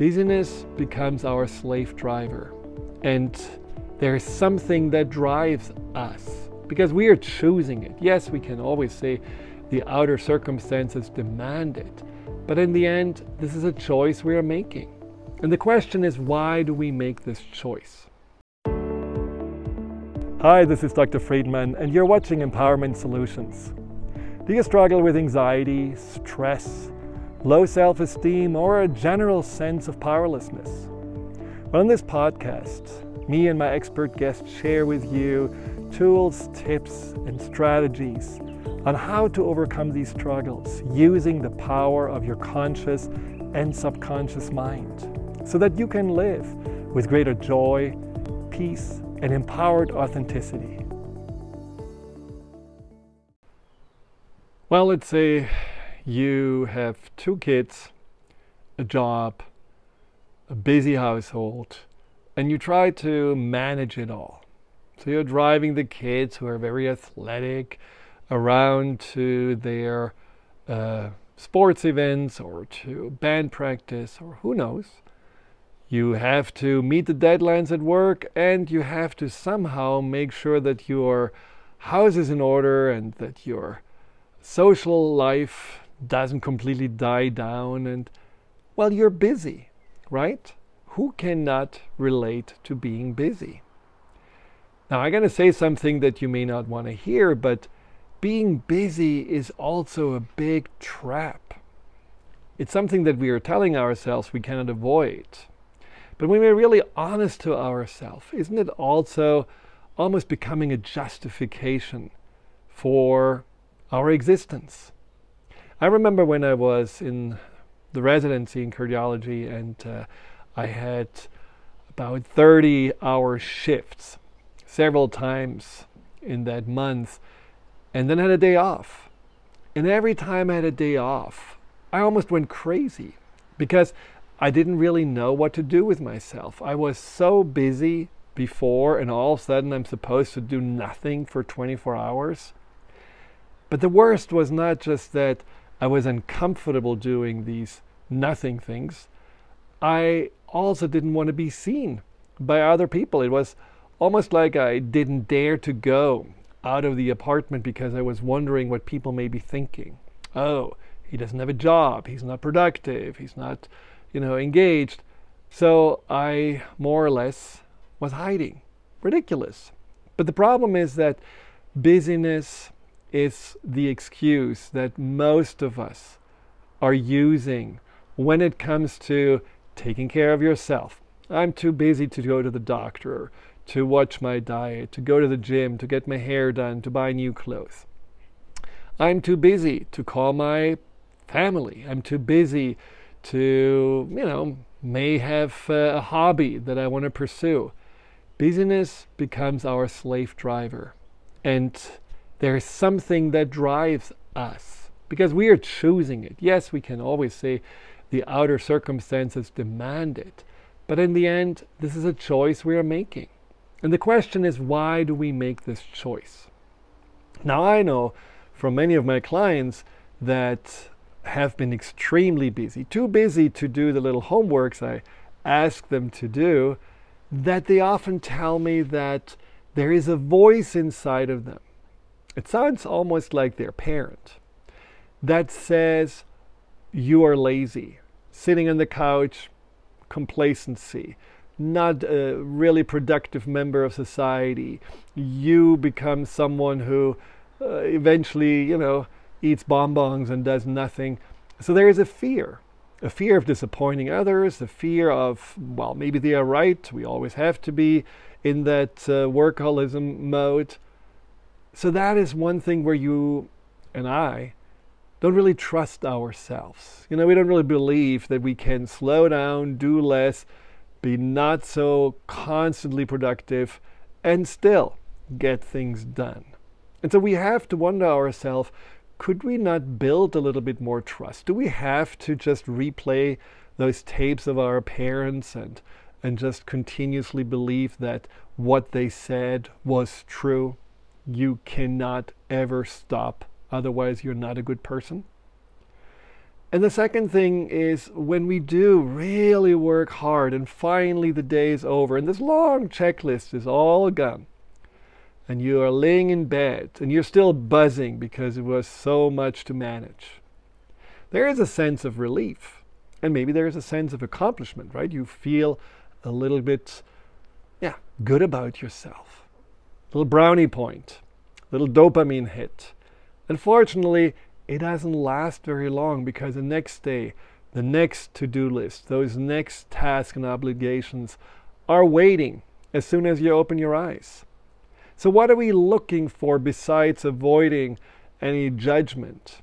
Busyness becomes our slave driver. And there's something that drives us because we are choosing it. Yes, we can always say the outer circumstances demand it. But in the end, this is a choice we are making. And the question is why do we make this choice? Hi, this is Dr. Friedemann, and you're watching Empowerment Solutions. Do you struggle with anxiety, stress, low self esteem, or a general sense of powerlessness? Well, in this podcast, me and my expert guests share with you tools, tips, and strategies on how to overcome these struggles using the power of your conscious and subconscious mind so that you can live with greater joy, peace, and empowered authenticity. Well, let's say you have two kids, a job, a busy household, and you try to manage it all. So you're driving the kids who are very athletic around to their uh, sports events or to band practice or who knows. You have to meet the deadlines at work and you have to somehow make sure that your house is in order and that your social life doesn't completely die down and well you're busy right? Who cannot relate to being busy? Now i'm going to say something that you may not want to hear but being busy is also a big trap. It's something that we are telling ourselves we cannot avoid but when we're really honest to ourselves isn't it also almost becoming a justification for our existence I remember when I was in the residency in cardiology and uh, I had about 30 hour shifts several times in that month and then I had a day off. And every time I had a day off, I almost went crazy because I didn't really know what to do with myself. I was so busy before, and all of a sudden I'm supposed to do nothing for 24 hours. But the worst was not just that I was uncomfortable doing these nothing things. I also didn't want to be seen by other people. It was almost like I didn't dare to go out of the apartment because I was wondering what people may be thinking. Oh, he doesn't have a job, he's not productive, he's not, you know, engaged. So I more or less was hiding. Ridiculous. But the problem is that busyness is the excuse that most of us are using when it comes to taking care of yourself. I'm too busy to go to the doctor, to watch my diet, to go to the gym, to get my hair done, to buy new clothes. I'm too busy to call my family. I'm too busy to, you know, may have uh, a hobby that I want to pursue. Busyness becomes our slave driver. And there's something that drives us because we are choosing it. Yes, we can always say the outer circumstances demand it, but in the end, this is a choice we are making. And the question is, why do we make this choice? Now, I know from many of my clients that have been extremely busy, too busy to do the little homeworks I ask them to do, that they often tell me that there is a voice inside of them it sounds almost like their parent that says, You are lazy, sitting on the couch, complacency, not a really productive member of society. You become someone who uh, eventually, you know, eats bonbons and does nothing. So there is a fear a fear of disappointing others, a fear of, well, maybe they are right. We always have to be in that uh, workaholism mode. So that is one thing where you and I don't really trust ourselves. You know, we don't really believe that we can slow down, do less, be not so constantly productive, and still get things done. And so we have to wonder ourselves could we not build a little bit more trust? Do we have to just replay those tapes of our parents and, and just continuously believe that what they said was true? You cannot ever stop. Otherwise, you're not a good person. And the second thing is when we do really work hard and finally the day is over and this long checklist is all gone and you are laying in bed and you're still buzzing because it was so much to manage. There is a sense of relief and maybe there is a sense of accomplishment, right? You feel a little bit, yeah, good about yourself. Little brownie point, little dopamine hit. Unfortunately, it doesn't last very long because the next day, the next to do list, those next tasks and obligations are waiting as soon as you open your eyes. So, what are we looking for besides avoiding any judgment?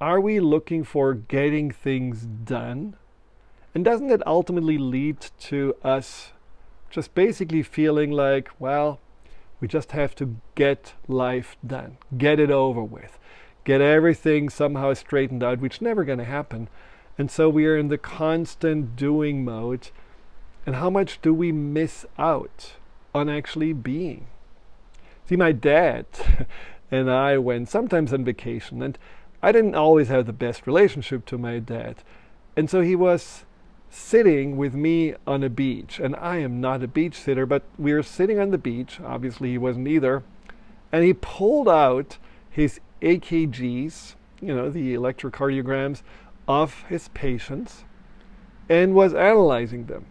Are we looking for getting things done? And doesn't it ultimately lead to us just basically feeling like, well, we just have to get life done, get it over with? get everything somehow straightened out, which never going to happen. And so we are in the constant doing mode. And how much do we miss out on actually being? See, my dad and I went sometimes on vacation, and I didn't always have the best relationship to my dad. And so he was sitting with me on a beach, and I am not a beach sitter, but we were sitting on the beach. Obviously, he wasn't either. And he pulled out his EKGs, you know, the electrocardiograms of his patients, and was analyzing them.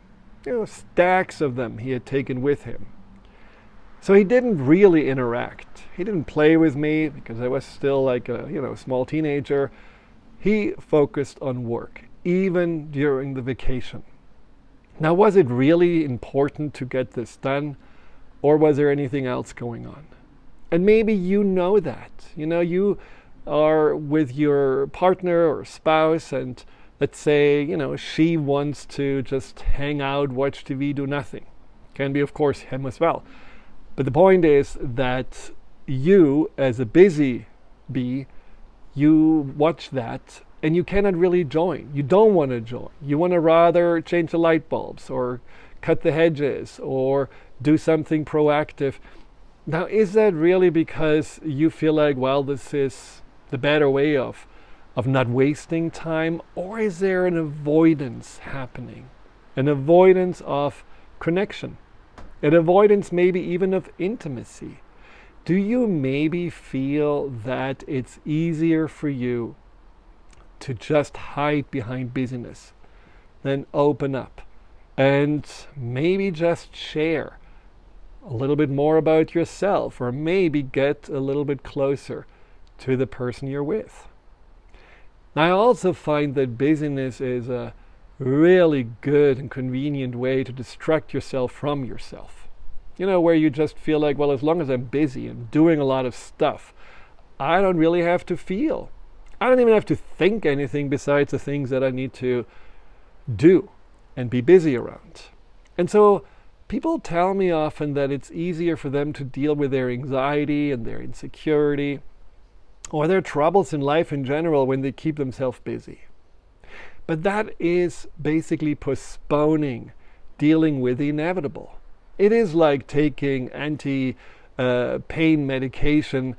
You know, stacks of them he had taken with him. So he didn't really interact. He didn't play with me because I was still like a, you know, small teenager. He focused on work, even during the vacation. Now, was it really important to get this done, or was there anything else going on? And maybe you know that. You know, you are with your partner or spouse, and let's say, you know, she wants to just hang out, watch TV, do nothing. Can be, of course, him as well. But the point is that you, as a busy bee, you watch that and you cannot really join. You don't want to join. You want to rather change the light bulbs or cut the hedges or do something proactive. Now, is that really because you feel like, well, this is the better way of, of not wasting time, or is there an avoidance happening? An avoidance of connection, an avoidance maybe even of intimacy. Do you maybe feel that it's easier for you to just hide behind busyness Then open up and maybe just share? a little bit more about yourself, or maybe get a little bit closer to the person you're with. I also find that busyness is a really good and convenient way to distract yourself from yourself. You know, where you just feel like, well, as long as I'm busy and doing a lot of stuff, I don't really have to feel. I don't even have to think anything besides the things that I need to do and be busy around. And so People tell me often that it's easier for them to deal with their anxiety and their insecurity or their troubles in life in general when they keep themselves busy. But that is basically postponing dealing with the inevitable. It is like taking anti uh, pain medication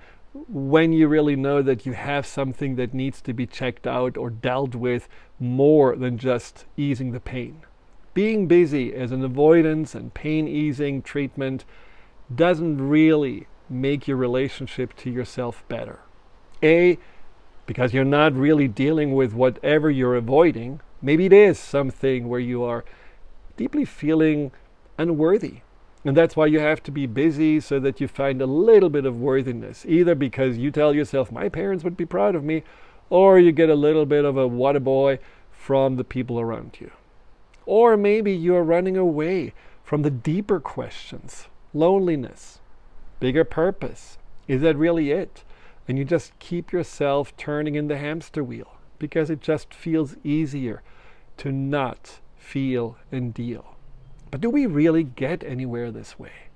when you really know that you have something that needs to be checked out or dealt with more than just easing the pain being busy as an avoidance and pain easing treatment doesn't really make your relationship to yourself better. A, because you're not really dealing with whatever you're avoiding. Maybe it is something where you are deeply feeling unworthy. And that's why you have to be busy so that you find a little bit of worthiness, either because you tell yourself, my parents would be proud of me, or you get a little bit of a what a boy from the people around you. Or maybe you are running away from the deeper questions loneliness, bigger purpose. Is that really it? And you just keep yourself turning in the hamster wheel because it just feels easier to not feel and deal. But do we really get anywhere this way?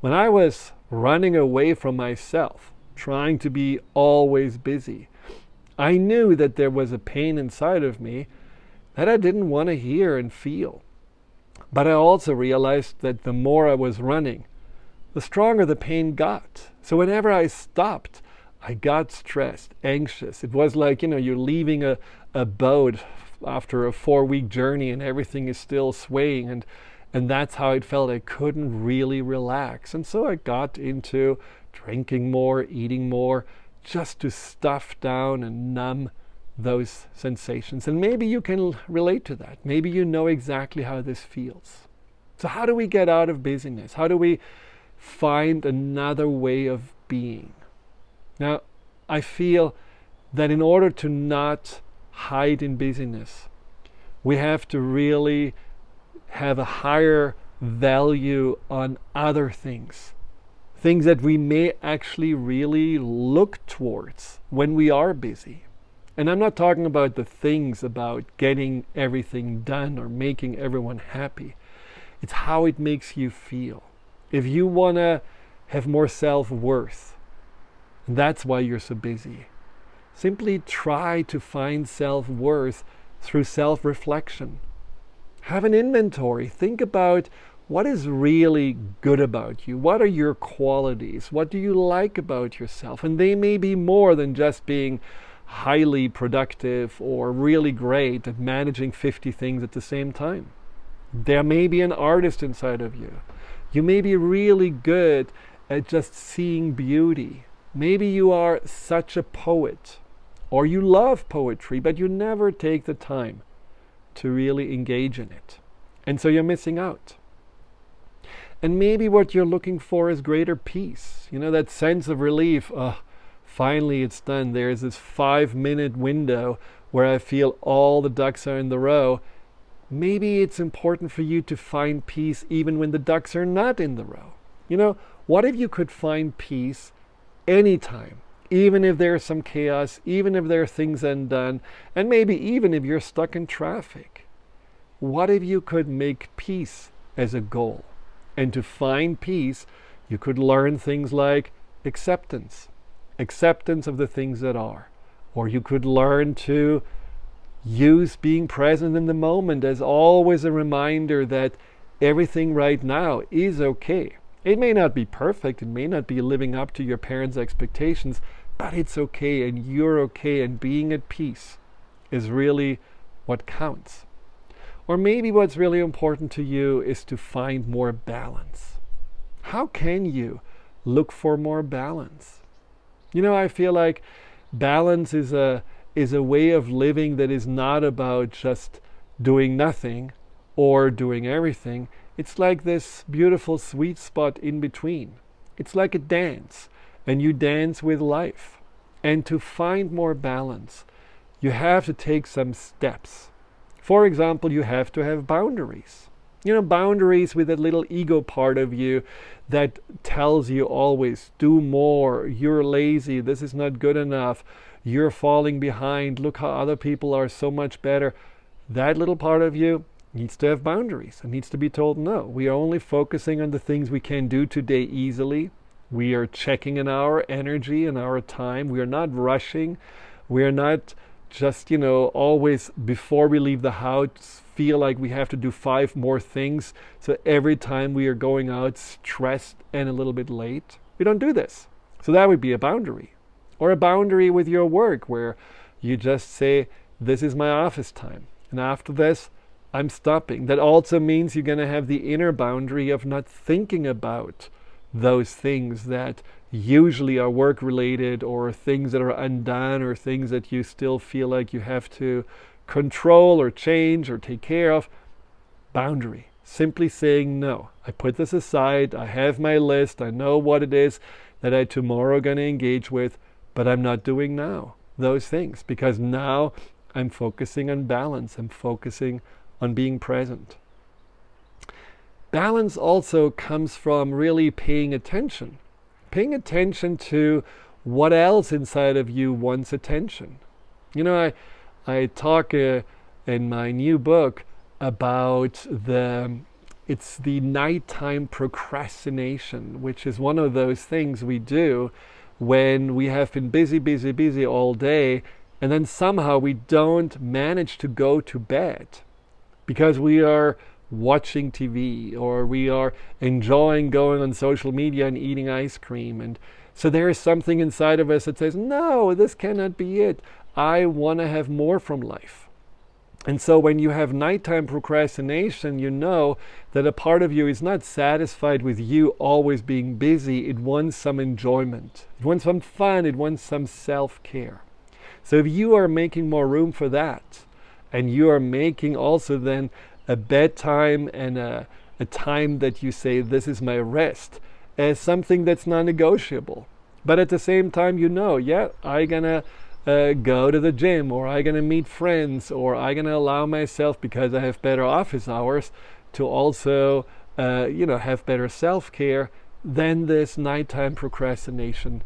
When I was running away from myself, trying to be always busy, I knew that there was a pain inside of me that I didn't want to hear and feel. But I also realized that the more I was running, the stronger the pain got. So whenever I stopped, I got stressed, anxious. It was like, you know, you're leaving a, a boat after a four week journey and everything is still swaying and and that's how it felt. I couldn't really relax. And so I got into drinking more, eating more, just to stuff down and numb those sensations. And maybe you can relate to that. Maybe you know exactly how this feels. So, how do we get out of busyness? How do we find another way of being? Now, I feel that in order to not hide in busyness, we have to really have a higher value on other things. Things that we may actually really look towards when we are busy. And I'm not talking about the things about getting everything done or making everyone happy. It's how it makes you feel. If you want to have more self worth, that's why you're so busy. Simply try to find self worth through self reflection. Have an inventory. Think about what is really good about you. What are your qualities? What do you like about yourself? And they may be more than just being highly productive or really great at managing 50 things at the same time. There may be an artist inside of you. You may be really good at just seeing beauty. Maybe you are such a poet, or you love poetry, but you never take the time to really engage in it. And so you're missing out. And maybe what you're looking for is greater peace. You know, that sense of relief. Oh, finally it's done. There's this five minute window where I feel all the ducks are in the row. Maybe it's important for you to find peace even when the ducks are not in the row. You know, what if you could find peace anytime, even if there's some chaos, even if there are things undone, and maybe even if you're stuck in traffic? What if you could make peace as a goal? And to find peace, you could learn things like acceptance, acceptance of the things that are. Or you could learn to use being present in the moment as always a reminder that everything right now is okay. It may not be perfect, it may not be living up to your parents' expectations, but it's okay and you're okay, and being at peace is really what counts. Or maybe what's really important to you is to find more balance. How can you look for more balance? You know, I feel like balance is a is a way of living that is not about just doing nothing or doing everything. It's like this beautiful sweet spot in between. It's like a dance, and you dance with life. And to find more balance, you have to take some steps. For example, you have to have boundaries you know, boundaries with that little ego part of you that tells you always, do more, you're lazy, this is not good enough, you're falling behind, look how other people are so much better. That little part of you needs to have boundaries and needs to be told no. We are only focusing on the things we can do today easily. We are checking in our energy and our time. We are not rushing. We are not just, you know, always before we leave the house feel like we have to do five more things. So every time we are going out stressed and a little bit late, we don't do this. So that would be a boundary. Or a boundary with your work where you just say, This is my office time. And after this, I'm stopping. That also means you're going to have the inner boundary of not thinking about those things that usually are work related or things that are undone or things that you still feel like you have to control or change or take care of. Boundary. Simply saying no. I put this aside. I have my list. I know what it is that I tomorrow going to engage with, but I'm not doing now those things because now I'm focusing on balance. I'm focusing on being present. Balance also comes from really paying attention paying attention to what else inside of you wants attention. You know, I, I talk uh, in my new book about the it's the nighttime procrastination, which is one of those things we do when we have been busy, busy, busy all day, and then somehow we don't manage to go to bed because we are watching TV or we are enjoying going on social media and eating ice cream. And so there is something inside of us that says, no, this cannot be it. I want to have more from life. And so when you have nighttime procrastination, you know that a part of you is not satisfied with you always being busy. It wants some enjoyment, it wants some fun, it wants some self care. So if you are making more room for that, and you are making also then a bedtime and a, a time that you say, This is my rest, as something that's non negotiable. But at the same time, you know, yeah, I'm gonna uh, go to the gym or I'm gonna meet friends or I'm gonna allow myself because I have better office hours to also, uh, you know, have better self care. Then this nighttime procrastination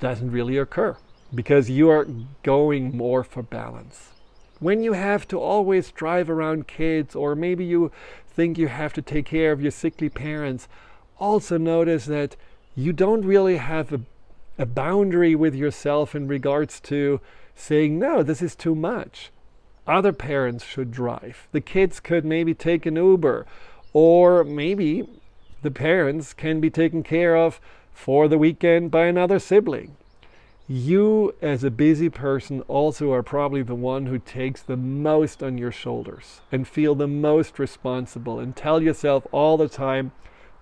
doesn't really occur because you are going more for balance. When you have to always drive around kids, or maybe you think you have to take care of your sickly parents, also notice that you don't really have a, a boundary with yourself in regards to saying, no, this is too much. Other parents should drive. The kids could maybe take an Uber, or maybe the parents can be taken care of for the weekend by another sibling you as a busy person also are probably the one who takes the most on your shoulders and feel the most responsible and tell yourself all the time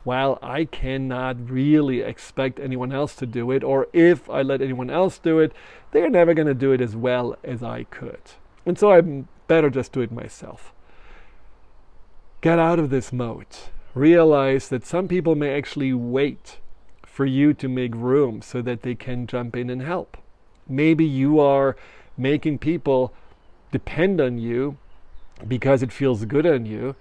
well i cannot really expect anyone else to do it or if i let anyone else do it they're never going to do it as well as i could. And so i'm better just do it myself. Get out of this mode. Realize that some people may actually wait for you to make room so that they can jump in and help. Maybe you are making people depend on you because it feels good on you,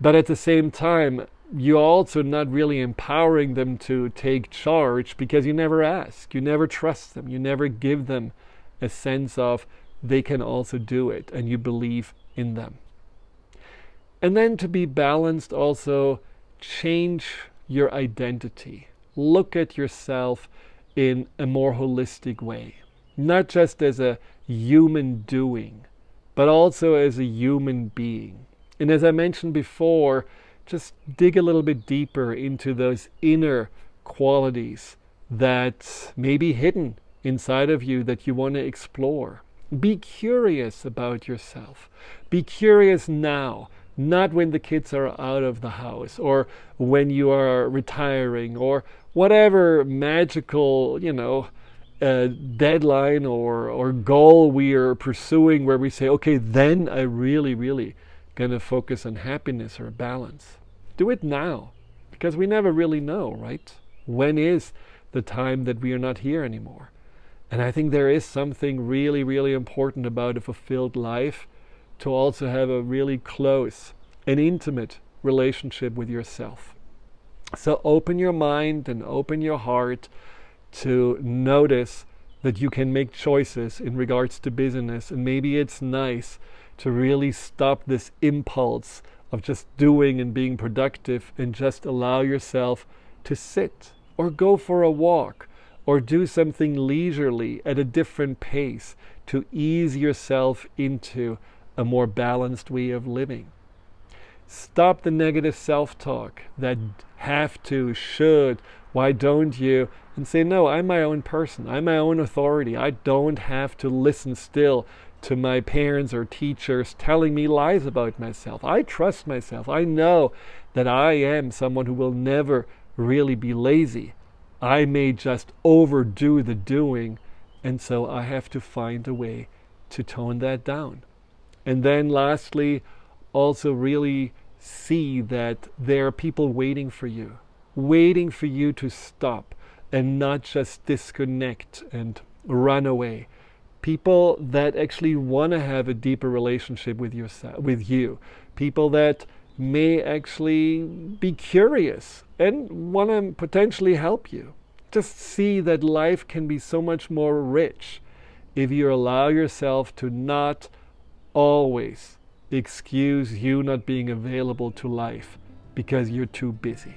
but at the same time, you're also not really empowering them to take charge because you never ask, you never trust them, you never give them a sense of they can also do it and you believe in them. And then to be balanced, also change your identity look at yourself in a more holistic way, not just as a human doing, but also as a human being. And as I mentioned before, just dig a little bit deeper into those inner qualities that may be hidden inside of you that you want to explore. Be curious about yourself. Be curious now not when the kids are out of the house or when you are retiring or whatever magical, you know, uh, deadline or, or goal we are pursuing where we say, okay, then I really, really going to focus on happiness or balance. Do it now because we never really know, right? When is the time that we are not here anymore? And I think there is something really, really important about a fulfilled life to also have a really close and intimate relationship with yourself. So open your mind and open your heart to notice that you can make choices in regards to business. And maybe it's nice to really stop this impulse of just doing and being productive and just allow yourself to sit or go for a walk or do something leisurely at a different pace to ease yourself into a more balanced way of living. Stop the negative self talk that have to, should, why don't you? And say, no, I'm my own person. I'm my own authority. I don't have to listen still to my parents or teachers telling me lies about myself. I trust myself. I know that I am someone who will never really be lazy. I may just overdo the doing, and so I have to find a way to tone that down. And then lastly, also really see that there are people waiting for you, waiting for you to stop and not just disconnect and run away. People that actually want to have a deeper relationship with yourself, with you. People that may actually be curious and want to potentially help you. Just see that life can be so much more rich if you allow yourself to not always excuse you not being available to life because you're too busy.